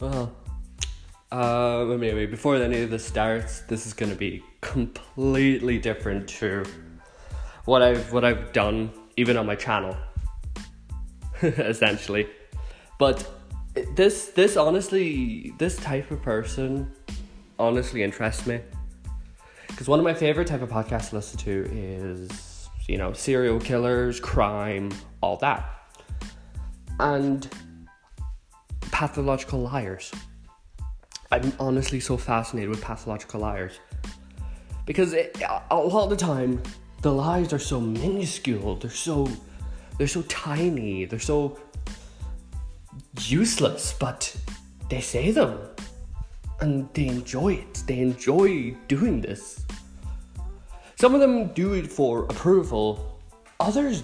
Well, uh, maybe before any of this starts, this is going to be completely different to what I've what I've done, even on my channel, essentially. But this this honestly, this type of person, honestly interests me. Because one of my favorite type of podcasts to listen to is, you know, serial killers, crime, all that, and pathological liars. I'm honestly so fascinated with pathological liars because it, a lot of the time the lies are so minuscule. They're so they're so tiny. They're so useless, but they say them and they enjoy it. They enjoy doing this. Some of them do it for approval. Others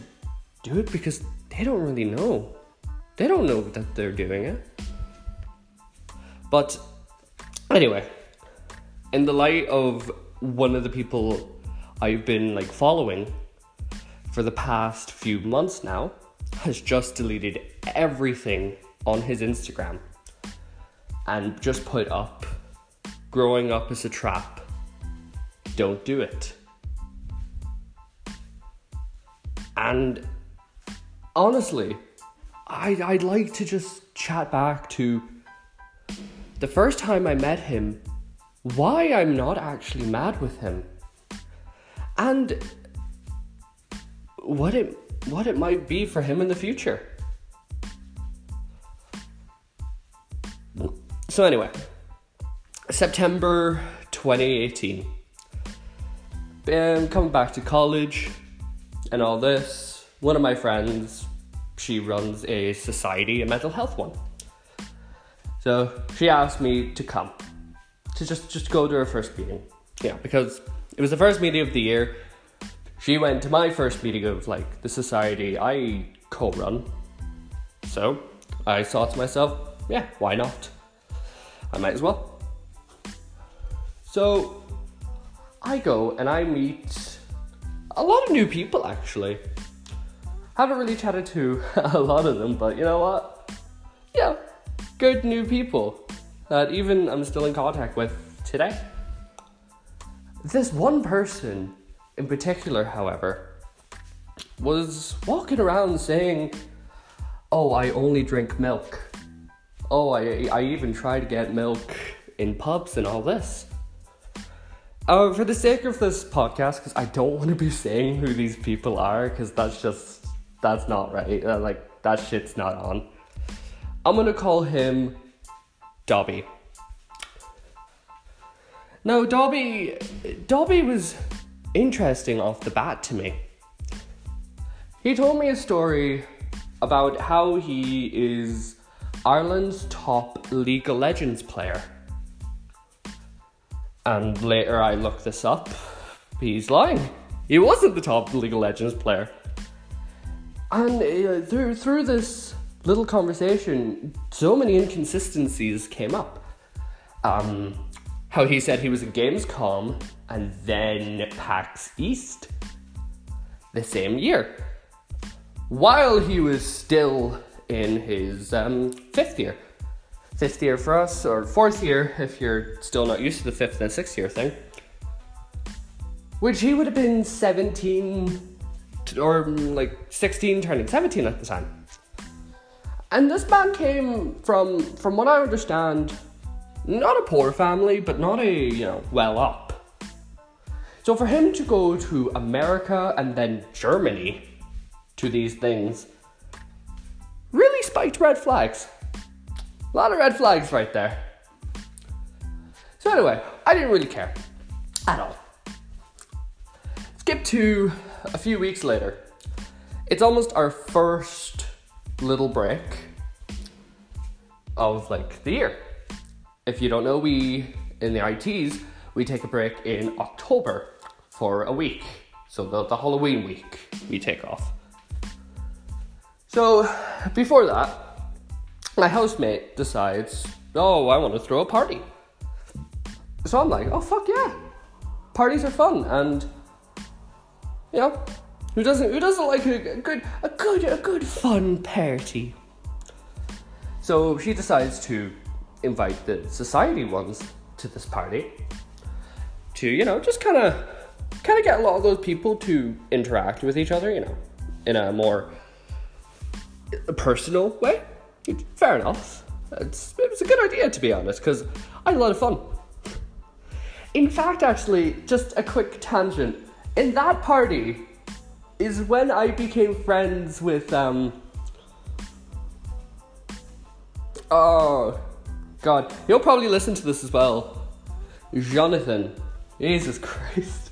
do it because they don't really know. They don't know that they're doing it. But anyway, in the light of one of the people I've been like following for the past few months now has just deleted everything on his Instagram and just put up growing up is a trap. Don't do it. And honestly, I'd, I'd like to just chat back to the first time I met him, why I'm not actually mad with him, and what it what it might be for him in the future. So anyway, September 2018. Um, coming back to college and all this, one of my friends, she runs a society, a mental health one. So she asked me to come, to just just go to her first meeting. Yeah, because it was the first meeting of the year. She went to my first meeting of like the society I co-run. So I thought to myself, yeah, why not? I might as well. So I go and I meet a lot of new people actually. Haven't really chatted to a lot of them, but you know what? Yeah, good new people that even I'm still in contact with today. This one person in particular, however, was walking around saying, Oh, I only drink milk. Oh, I, I even try to get milk in pubs and all this. Uh, for the sake of this podcast, because I don't want to be saying who these people are, because that's just, that's not right. Uh, like, that shit's not on. I'm gonna call him Dobby. Now, Dobby, Dobby was interesting off the bat to me. He told me a story about how he is Ireland's top League of Legends player. And later I looked this up. He's lying. He wasn't the top League of Legends player. And uh, through through this little conversation, so many inconsistencies came up. Um, how he said he was at Gamescom and then PAX East the same year, while he was still in his um, fifth year. Fifth year for us, or fourth year if you're still not used to the fifth and sixth year thing. Which he would have been 17 or mm, like 16 turning 17 at the time. And this man came from, from what I understand, not a poor family, but not a, you know, well up. So for him to go to America and then Germany to these things really spiked red flags. A lot of red flags right there. So anyway, I didn't really care at all. Skip to a few weeks later. It's almost our first little break of like the year. If you don't know, we in the ITs we take a break in October for a week. So the, the Halloween week we take off. So before that, my housemate decides, oh, I want to throw a party. So I'm like, oh fuck yeah, parties are fun, and know, who doesn't who doesn't like a, a good a good a good fun party? So she decides to invite the society ones to this party to, you know, just kind of kind of get a lot of those people to interact with each other, you know, in a more personal way. Fair enough. It's, it was a good idea, to be honest, because I had a lot of fun. In fact, actually, just a quick tangent. In that party is when I became friends with, um, oh, God. He'll probably listen to this as well. Jonathan. Jesus Christ.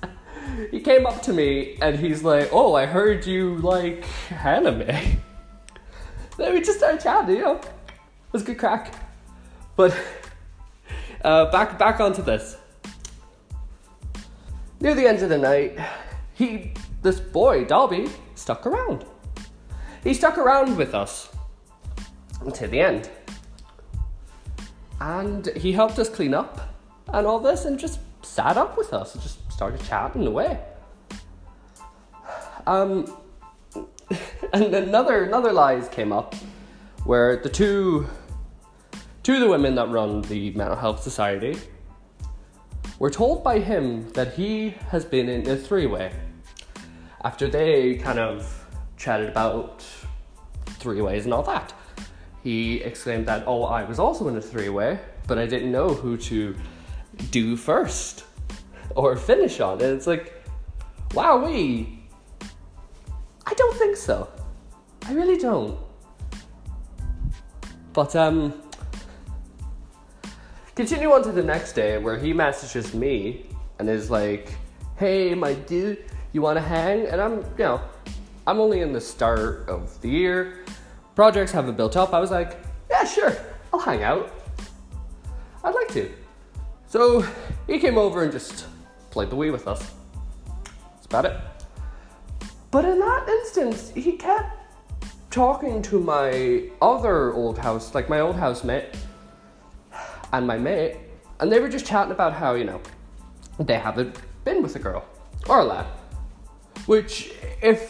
he came up to me and he's like, Oh, I heard you like anime. then we just started chatting, you know. It was good crack. But uh, back back onto this. Near the end of the night, he this boy, Dobby, stuck around. He stuck around with us until the end. And he helped us clean up and all this and just sat up with us and just started chatting away. Um, and another another lies came up where the two two of the women that run the mental health society were told by him that he has been in a three-way after they kind of chatted about three ways and all that he exclaimed that oh i was also in a three-way but i didn't know who to do first or finish on. And it's like, wow, we. I don't think so. I really don't. But, um. Continue on to the next day where he messages me and is like, hey, my dude, you wanna hang? And I'm, you know, I'm only in the start of the year. Projects haven't built up. I was like, yeah, sure, I'll hang out. I'd like to. So he came over and just played the Wii with us. That's about it. But in that instance, he kept talking to my other old house, like my old housemate and my mate, and they were just chatting about how, you know, they haven't been with a girl or a lad. Which, if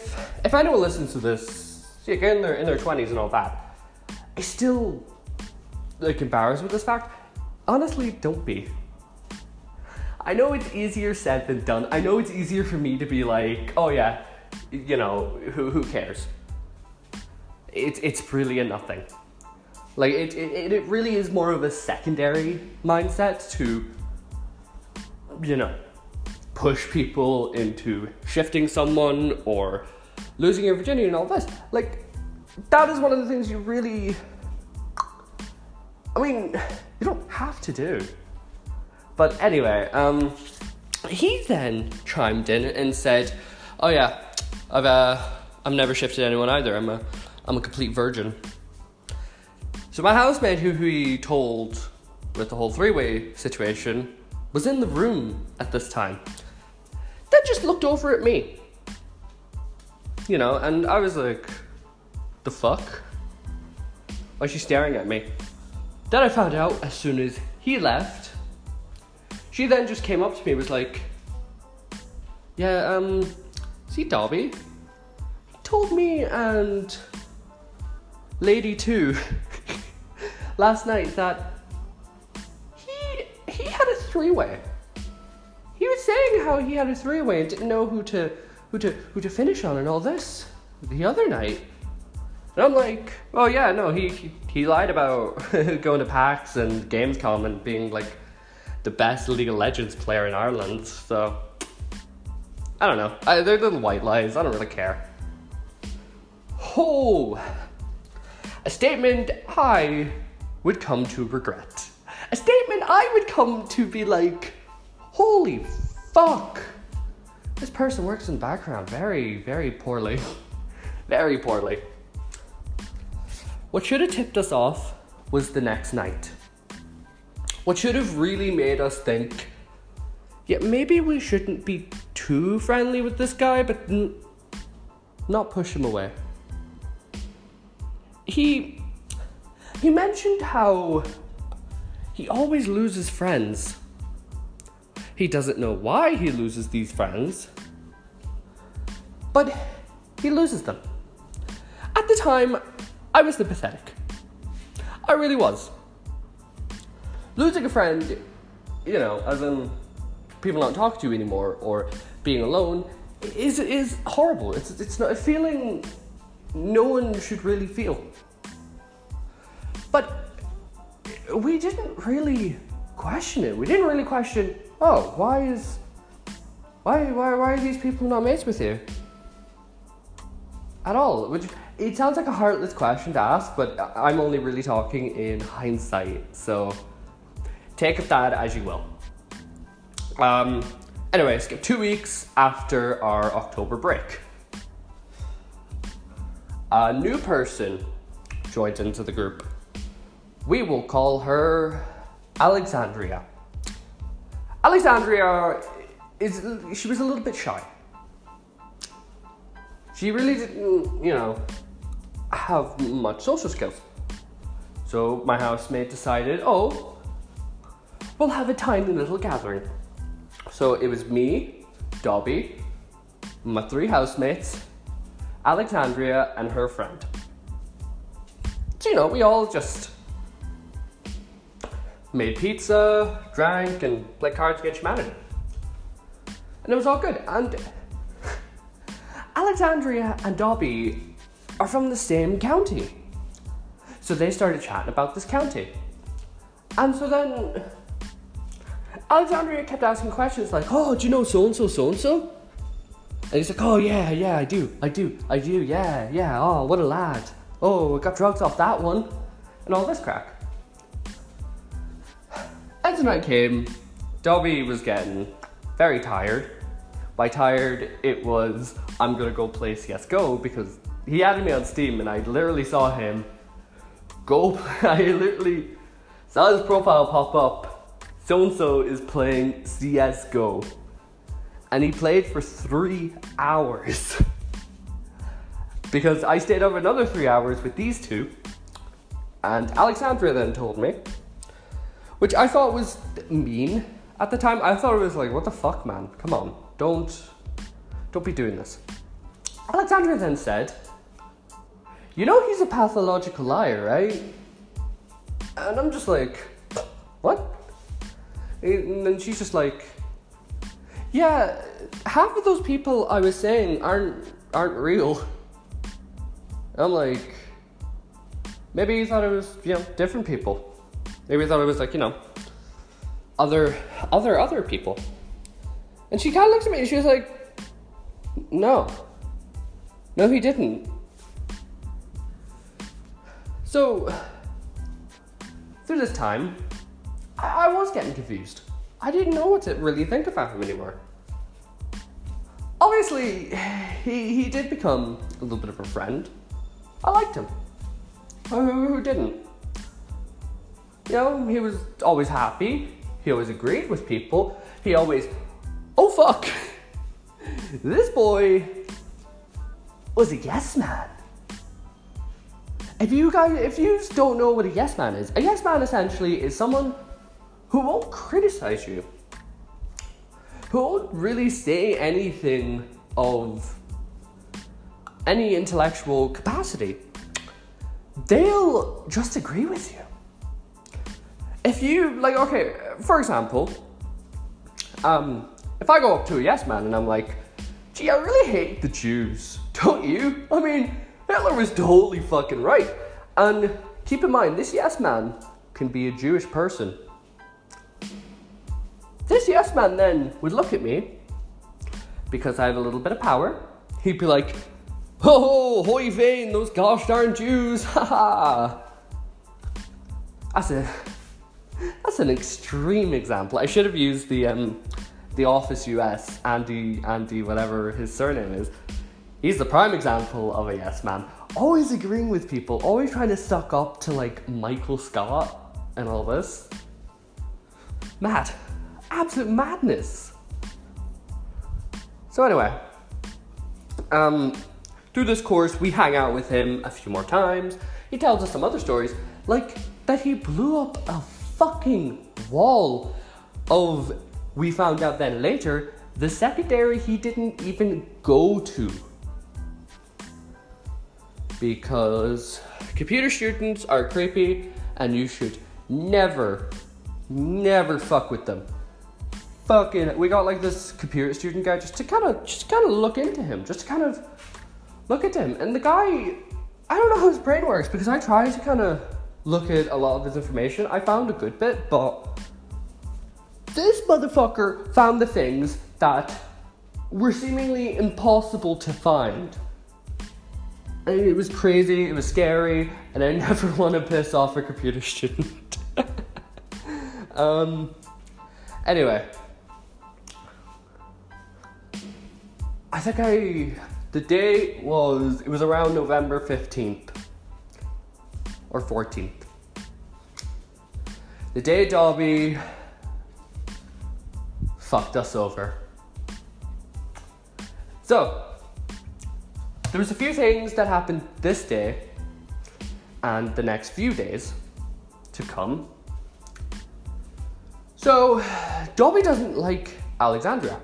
if anyone listens to this, again, they're in their 20s and all that, I still like embarrassed with this fact. Honestly, don't be. I know it's easier said than done. I know it's easier for me to be like, oh yeah, you know, who, who cares? It's, it's really a nothing. Like, it, it, it really is more of a secondary mindset to, you know, push people into shifting someone or losing your virginity and all this. Like, that is one of the things you really. I mean, you don't have to do. But anyway, um, he then chimed in and said, "Oh yeah, I've uh, I've never shifted anyone either. I'm a I'm a complete virgin." So my housemate, who he told with the whole three-way situation, was in the room at this time. Then just looked over at me, you know, and I was like, "The fuck? Why is she staring at me?" Then I found out as soon as he left she then just came up to me was like, Yeah, um, see Dobby? He told me and Lady 2 last night that he he had a three-way. He was saying how he had a three-way and didn't know who to who to who to finish on and all this the other night. And I'm like, oh yeah, no, he he, he lied about going to PAX and Gamescom and being like the best League of Legends player in Ireland. So I don't know. I, they're little white lies. I don't really care. Oh, a statement I would come to regret. A statement I would come to be like, holy fuck. This person works in the background very, very poorly. very poorly. What should have tipped us off was the next night. What should have really made us think, yeah, maybe we shouldn't be too friendly with this guy, but n- not push him away. He he mentioned how he always loses friends. He doesn't know why he loses these friends, but he loses them. At the time, I was the pathetic. I really was. losing a friend, you know, as in people not talking to you anymore or being alone, is is horrible. It's it's not a feeling no one should really feel. We didn't really question it. We didn't really question, oh, why is why why why are these people not mates with you? At all. Which it sounds like a heartless question to ask, but I'm only really talking in hindsight. So take that as you will. Um anyway, skip two weeks after our October break. A new person joins into the group. We will call her Alexandria. Alexandria is she was a little bit shy. She really didn't, you know, have much social skills. So my housemate decided, oh, we'll have a tiny little gathering. So it was me, Dobby, my three housemates, Alexandria, and her friend. So, you know, we all just made pizza, drank, and played cards against humanity. And it was all good. And Alexandria and Dobby are from the same county. So they started chatting about this county. And so then Alexandria kept asking questions like, Oh, do you know so and so, so and so? And he's like, Oh, yeah, yeah, I do, I do, I do, yeah, yeah, oh, what a lad. Oh, I got drugs off that one. And all this crack. As the night came, Dobby was getting very tired. By tired, it was I'm gonna go play CSGO because he added me on Steam and I literally saw him go. I literally saw his profile pop up. So and so is playing CSGO. And he played for three hours. because I stayed up another three hours with these two. And Alexandra then told me which I thought was mean at the time. I thought it was like, what the fuck, man? Come on, don't, don't be doing this. Alexandra then said, you know he's a pathological liar, right? And I'm just like, what? And then she's just like, yeah, half of those people I was saying aren't aren't real. I'm like, maybe you thought it was, you know, different people. Maybe I thought it was like, you know, other other other people. And she kinda looked at me and she was like, No. No, he didn't. So through this time, I, I was getting confused. I didn't know what to really think about him anymore. Obviously, he, he did become a little bit of a friend. I liked him. Who didn't? You know, he was always happy. He always agreed with people. He always, oh fuck, this boy was a yes man. If you guys, if you don't know what a yes man is, a yes man essentially is someone who won't criticize you, who won't really say anything of any intellectual capacity. They'll just agree with you if you like, okay, for example, um, if I go up to a yes man and I'm like, gee, I really hate the Jews, don't you? I mean, Hitler was totally fucking right. And keep in mind, this yes man can be a Jewish person. This yes man then would look at me because I have a little bit of power. He'd be like, "Oh, hoy vey, those gosh darn Jews, haha." I said, that's an extreme example. I should have used the um, the Office US Andy Andy whatever his surname is. He's the prime example of a yes man. Always agreeing with people, always trying to suck up to like Michael Scott and all this. Mad. Absolute madness. So anyway, um, through this course we hang out with him a few more times. He tells us some other stories, like that he blew up a fucking wall of, we found out then later, the secondary he didn't even go to. Because computer students are creepy and you should never, Never fuck with them. Fucking, we got like this computer student guy just to kind of, just kind of look into him, just to kind of look at him. And the guy, I don't know how his brain works because I tried to kind of look at a lot of his information. I found a good bit, but this motherfucker found the things that were seemingly impossible to find. And it was crazy, it was scary, and I never want to piss off a computer student. um, anyway, I think I. The day was. It was around November 15th or 14th. The day Dobby fucked us over. So, there was a few things that happened this day and the next few days to come. So, Dobby doesn't like Alexandria.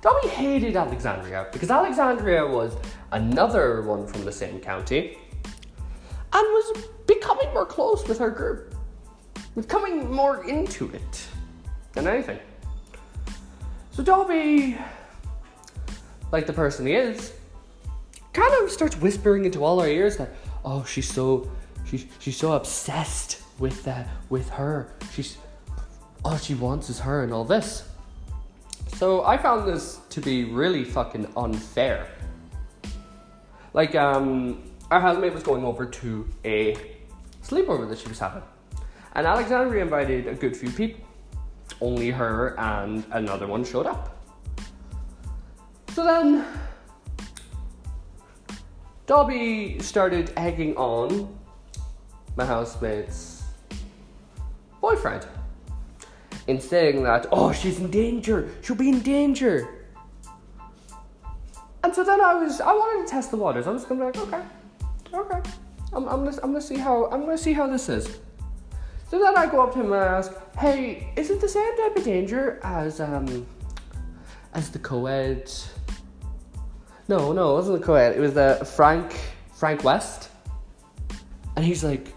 Dobby hated Alexandria because Alexandria was another one from the same county and was becoming more close with her group, becoming more into it than anything. So Dobby, like the person he is, kind of starts whispering into all our ears that, oh, she's so, she's she's so obsessed with that, uh, with her. She's, all she wants is her and all this. So I found this to be really fucking unfair. Like, um, our housemate was going over to a sleepover that she was having. And Alexandria invited a good few people. Only her and another one showed up. So then, Dobby started egging on my housemate's boyfriend in saying that, oh, she's in danger, she'll be in danger. And so then I was, I wanted to test the waters. I was gonna be like, okay, okay, I'm, I'm, gonna, I'm gonna see how, I'm gonna see how this is. So then I go up to him and I ask, hey, is it the same type of danger as, um, as the co-ed? No, no, it wasn't the co-ed. It was the Frank, Frank West. And he's like,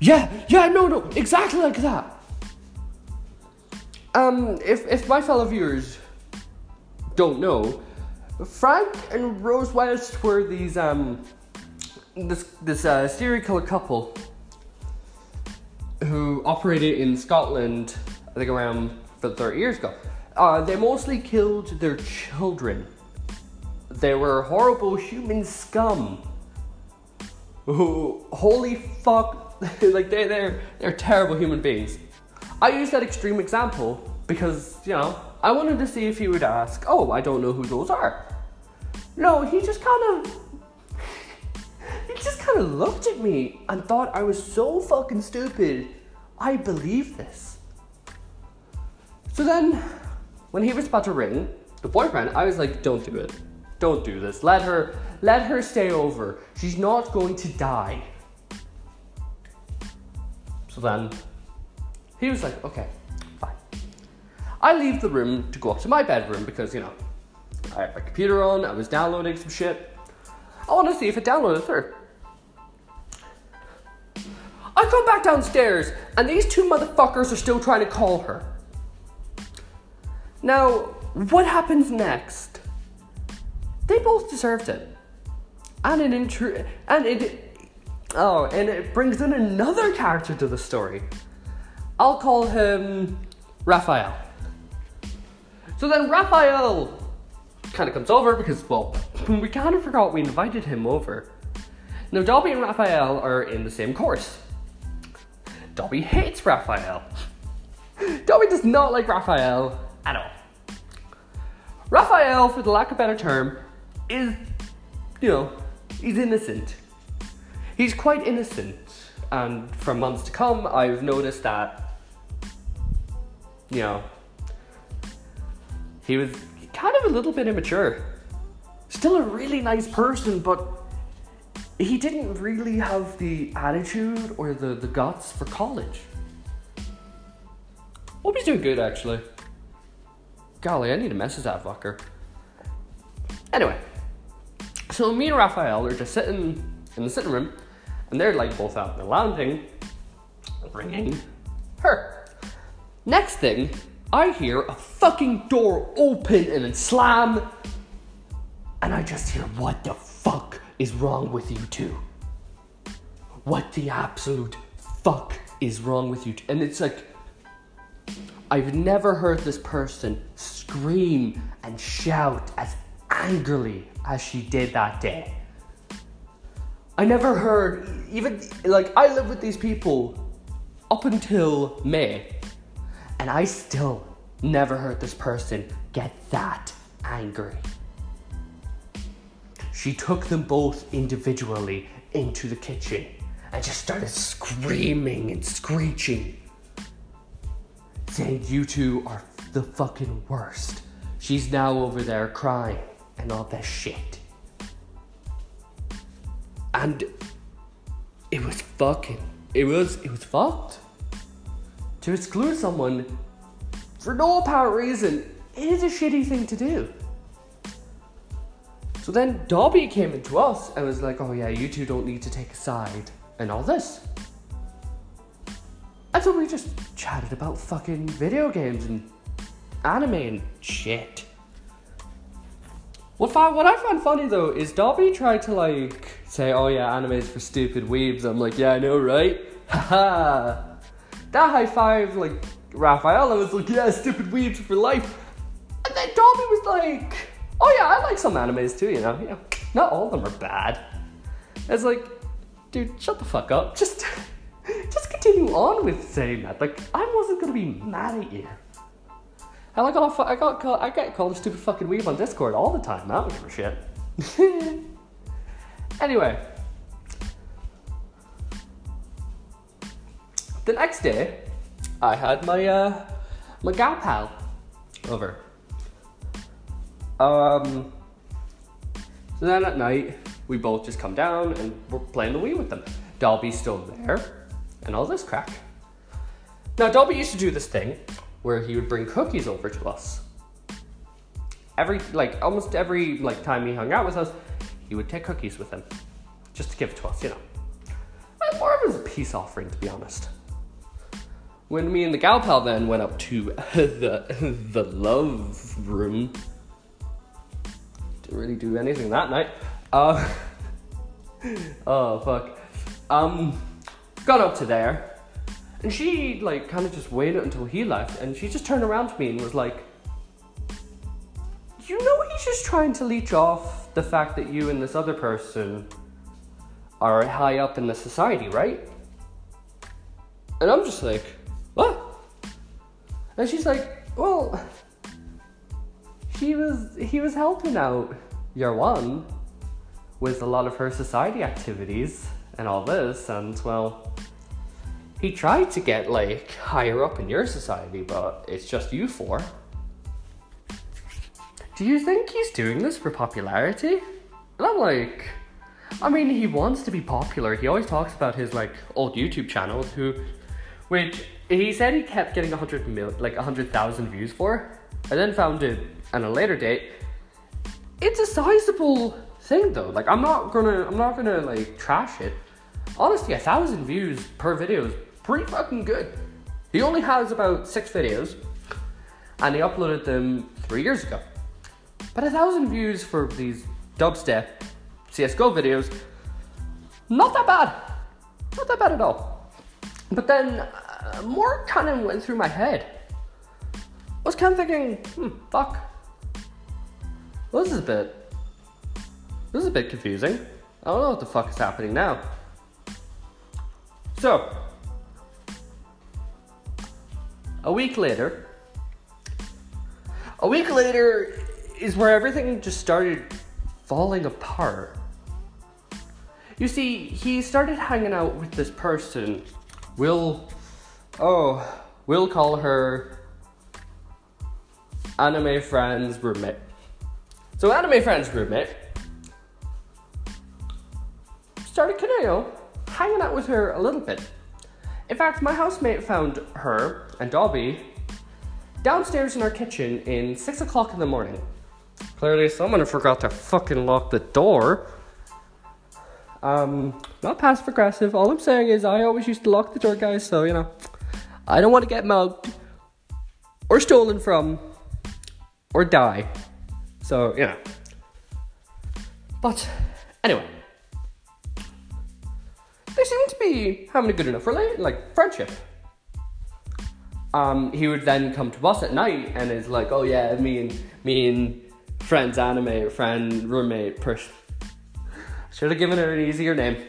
yeah, yeah, no, no, exactly like that. Um, if, if my fellow viewers don't know, Frank and Rose West were these, um, this, this uh, serial killer couple who operated in Scotland, I think around for 30 years ago. Uh, they mostly killed their children. They were horrible human scum. Who, holy fuck, like they, they're, they're terrible human beings. I use that extreme example because, you know, I wanted to see if he would ask, oh, I don't know who those are. No, he just kind of. He just kind of looked at me and thought I was so fucking stupid. I believe this. So then, when he was about to ring the boyfriend, I was like, don't do it. Don't do this. Let her let her stay over. She's not going to die. So then he was like, okay. I leave the room to go up to my bedroom because, you know, I had my computer on, I was downloading some shit. I want to see if it downloaded through. I come back downstairs, and these two motherfuckers are still trying to call her. Now, what happens next? They both deserved it. And it intru- and it oh, and it brings in another character to the story. I'll call him Raphael. So then Raphael kind of comes over because, well, we kind of forgot we invited him over. Now, Dobby and Raphael are in the same course. Dobby hates Raphael. Dobby does not like Raphael at all. Raphael, for the lack of a better term, is, you know, he's innocent. He's quite innocent. And for months to come, I've noticed that you know, he was kind of a little bit immature. Still a really nice person, but he didn't really have the attitude or the, the guts for college. Hope he's doing good, actually. Golly, I need to message that fucker. Anyway, so me and Raphael are just sitting in the sitting room, and they're like both out in the lounging, ringing, her. Next thing, I hear a fucking door open and then slam, and I just hear, What the fuck is wrong with you two? What the absolute fuck is wrong with you? Two? And it's like, I've never heard this person scream and shout as angrily as she did that day. I never heard, even, like, I live with these people up until May, and I still never heard this person get that angry. She took them both individually into the kitchen and just started screaming and screeching, saying, You two are the fucking worst. She's now over there crying and all that shit. And it was fucking it was it was fucked. To exclude someone for no apparent reason is a shitty thing to do. So then Dobby came into us and was like, oh yeah, you two don't need to take a side and all this. And so we just chatted about fucking video games and anime and shit. What, I, what I find funny though is Dobby tried to like say, oh yeah, anime is for stupid weebs. I'm like, yeah, I know, right? Haha. That high five, like, Raphael, Rafaela was like, yeah, stupid weebs for life. And then Dobby was like, oh yeah, I like some animes too, you know. Not all of them are bad. It's like, dude, shut the fuck up. Just, just continue on with saying that. Like, I wasn't gonna be mad at you. Hell, I got, I got, called, I get called a stupid fucking weeb on Discord all the time. I don't give a shit. anyway, the next day, I had my uh, my gal pal over. Um, so then at night, we both just come down and we're playing the Wii with them. Dobby's still there, and all this crack. Now, Dobby used to do this thing where he would bring cookies over to us. Every, like, almost every, like, time he hung out with us, he would take cookies with him. Just to give to us, you know. More of as a peace offering, to be honest. When me and the gal pal then went up to the, the love room, didn't really do anything that night. Uh, oh, fuck. Um, got up to there, and she, like, kind of just waited until he left, and she just turned around to me and was like, You know, he's just trying to leech off the fact that you and this other person are high up in the society, right? And I'm just like? And she's like, Well, he was he was helping out your one with a lot of her society activities and all this, and well, he tried to get like higher up in your society, but it's just you four. Do you think he's doing this for popularity? And I'm like, I mean, he wants to be popular. He always talks about his like old YouTube channel, who, which he said he kept getting a hundred mil, like a hundred thousand views for. I then found it at a later date. It's a sizable thing though. Like I'm not gonna, I'm not gonna like trash it. Honestly, a thousand views per video is pretty fucking good. He only has about six videos, and he uploaded them three years ago. But a thousand views for these dubstep CSGO videos, not that bad. Not that bad at all. But then uh, more kind of went through my head. I was kind of thinking, hmm, fuck. Well, this is a bit. This is a bit confusing. I don't know what the fuck is happening now. So, a week later, a week later is where everything just started falling apart. You see, he started hanging out with this person. We'll, oh, we'll call her anime friend's roommate. So, anime friend's roommate started, know, hanging out with her a little bit. In fact, my housemate found her and Dobby downstairs in our kitchen in 6 o'clock in the morning. Clearly, someone forgot to fucking lock the door. Um, not passive aggressive. All I'm saying is, I always used to lock the door, guys, so you know, I don't want to get mugged or stolen from or die. So, know. But anyway, they seem to be having a good enough relation, like friendship. Um, he would then come to us at night and is like, "Oh yeah, me and me and friend's anime friend roommate person." Should have given her an easier name.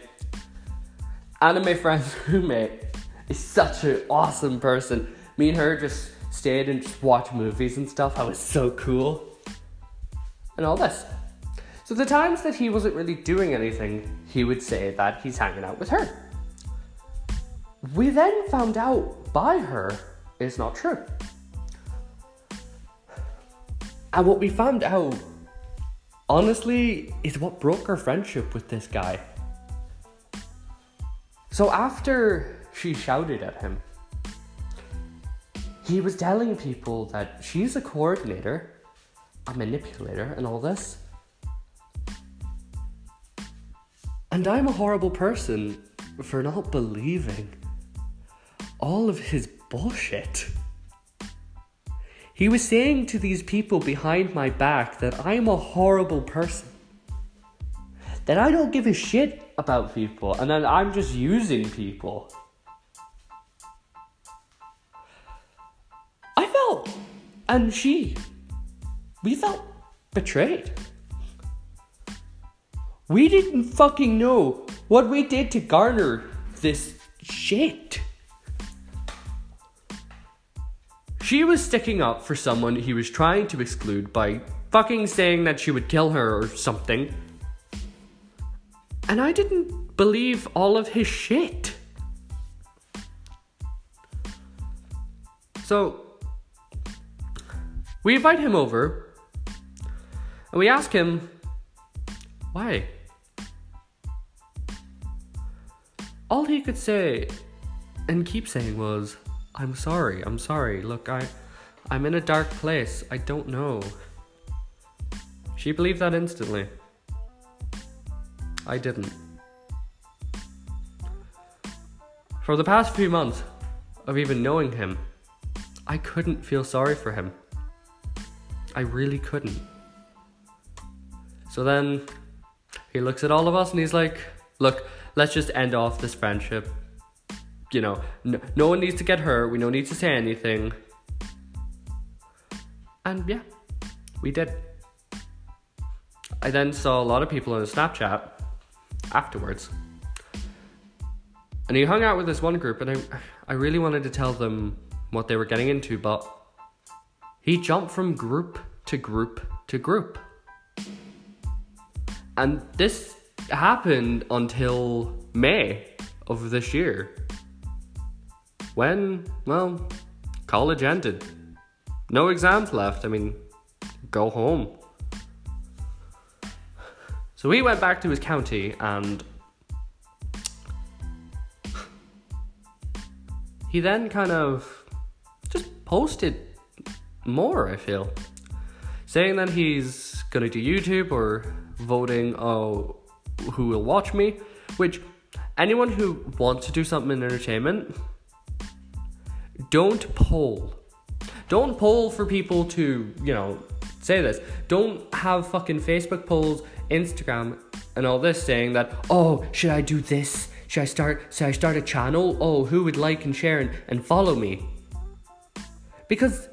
Anime friend's roommate is such an awesome person. Me and her just stayed and just watched movies and stuff. That was so cool. And all this. So the times that he wasn't really doing anything, he would say that he's hanging out with her. We then found out by her is not true. And what we found out, honestly, is what broke our friendship with this guy. So after she shouted at him, he was telling people that she's a coordinator, a manipulator, and all this. And I'm a horrible person for not believing all of his bullshit. He was saying to these people behind my back that I'm a horrible person. That I don't give a shit about people and that I'm just using people. And she, we felt betrayed. We didn't fucking know what we did to garner this shit. She was sticking up for someone he was trying to exclude by fucking saying that she would kill her or something. And I didn't believe all of his shit. So, we invite him over and we ask him, why? All he could say and keep saying was, I'm sorry, I'm sorry. Look, I I'm in a dark place. I don't know. She believed that instantly. I didn't. For the past few months of even knowing him, I couldn't feel sorry for him. I really couldn't. So then he looks at all of us and he's like, Look, let's just end off this friendship you know, no, no one needs to get hurt. We don't need to say anything. And yeah, we did. I then saw a lot of people on Snapchat afterwards. And he hung out with this one group, and I, I really wanted to tell them what they were getting into, but he jumped from group to group to group. And this happened until May of this year when, well, college ended. No exams left. I mean, go home. So he went back to his county and he then kind of just posted more, I feel. Saying that he's gonna do YouTube or voting oh who will watch me, which anyone who wants to do something in entertainment don't poll. Don't poll for people to, you know, say this. Don't have fucking Facebook polls, Instagram, and all this saying that, oh, should I do this? Should I start should I start a channel? Oh, who would like and share and, and follow me? Because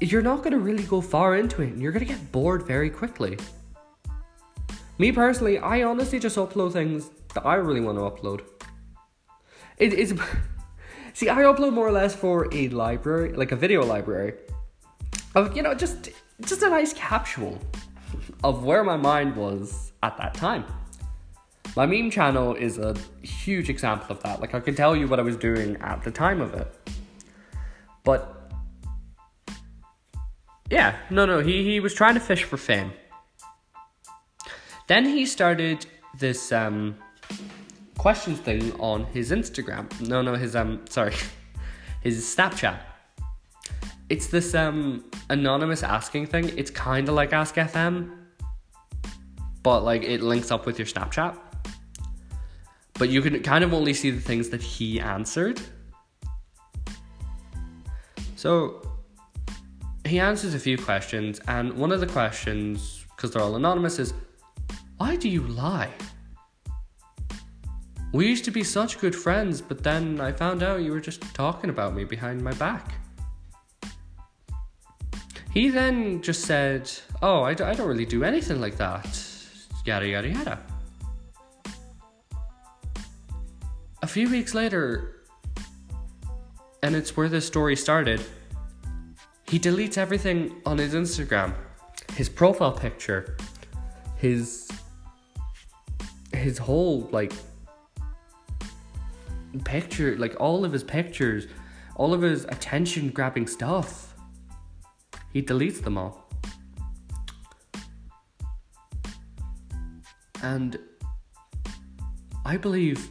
you're not gonna really go far into it and you're gonna get bored very quickly. Me personally, I honestly just upload things that I really want to upload. It is See, I upload more or less for a library, like a video library, of you know just just a nice capsule of where my mind was at that time. My meme channel is a huge example of that. Like I can tell you what I was doing at the time of it. But yeah, no no, he he was trying to fish for fame. Then he started this um questions thing on his Instagram. No, no, his um, sorry, his Snapchat. It's this um anonymous asking thing. It's kind of like Ask FM, but like it links up with your Snapchat. But you can kind of only see the things that he answered. So he answers a few questions, and one of the questions, because they're all anonymous, is why do you lie? We used to be such good friends, but then I found out you were just talking about me behind my back. He then just said, Oh, I d- I don't really do anything like that. Yada, yada, yada. A few weeks later, and it's where this story started, he deletes everything on his Instagram his profile picture, his his whole like picture, like all of his pictures, all of his attention grabbing stuff. He deletes them all. And I believe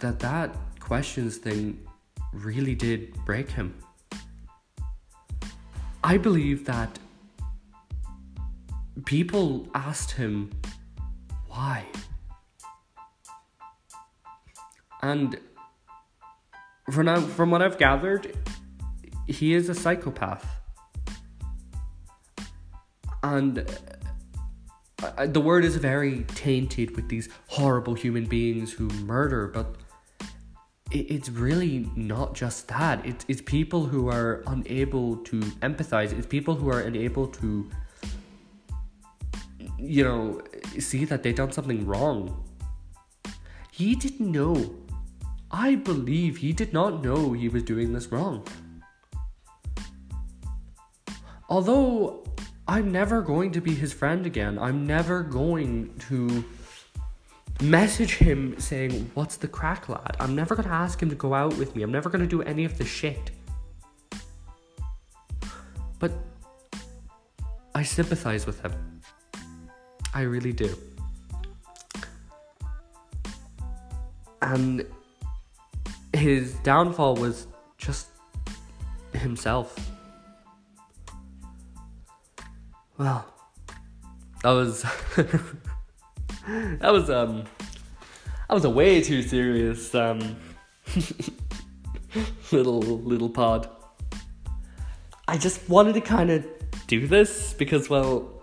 that that questions thing really did break him. I believe that people asked him why. And from, now, from what I've gathered, he is a psychopath. And uh, the word is very tainted with these horrible human beings who murder, but it's really not just that. It's, it's people who are unable to empathize. It's people who are unable to, you know, see that they've done something wrong. He didn't know. I believe he did not know he was doing this wrong. Although I'm never going to be his friend again, I'm never going to message him saying, What's the crack, lad? I'm never gonna ask him to go out with me. I'm never gonna do any of the shit. But I sympathize with him. I really do. And his downfall was just himself. Well, that was that was um that was a way too serious um little little pod. I just wanted to kind of do this because well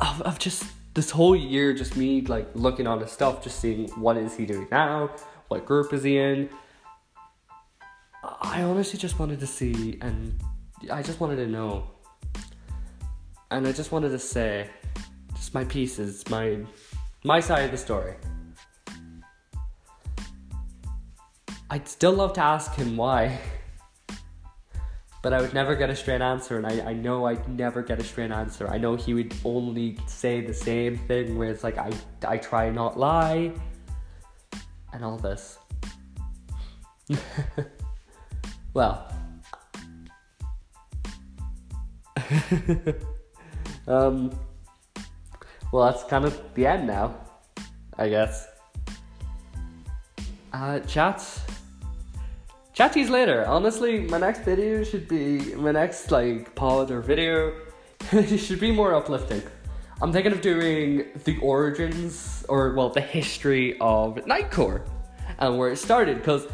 I've, I've just this whole year just me like looking on his stuff just seeing what is he doing now what group is he in i honestly just wanted to see and i just wanted to know and I just wanted to say, just my pieces, my my side of the story. I'd still love to ask him why, but I would never get a straight answer, and I, I know I'd never get a straight answer. I know he would only say the same thing, where it's like I I try not lie, and all this. well. Um, well, that's kind of the end now, I guess. Uh, chats. Chatties later. Honestly, my next video should be my next like pod or video. should be more uplifting. I'm thinking of doing the origins or well the history of Nightcore and where it started because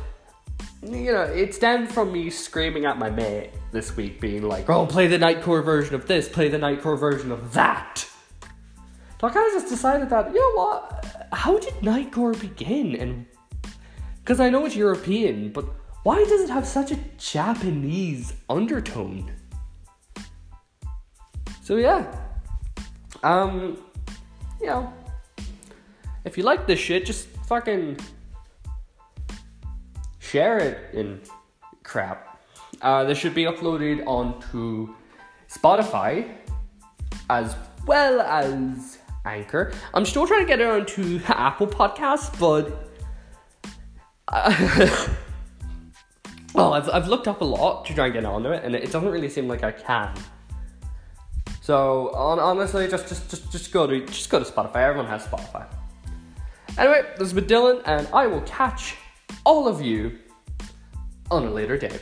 you know, it stemmed from me screaming at my mate this week, being like, oh, play the Nightcore version of this, play the Nightcore version of that. So I kind of just decided that, you know what, how did Nightcore begin? And because I know it's European, but why does it have such a Japanese undertone? So yeah, um, you know, if you like this shit, just fucking share it and crap. Uh, this should be uploaded onto Spotify as well as Anchor. I'm still trying to get it onto Apple Podcasts, but. Well, I've, I've looked up a lot to try and get onto it, and it doesn't really seem like I can. So on, honestly, just just just just go to just go to Spotify. Everyone has Spotify. Anyway, this has been Dylan, and I will catch all of you on a later day.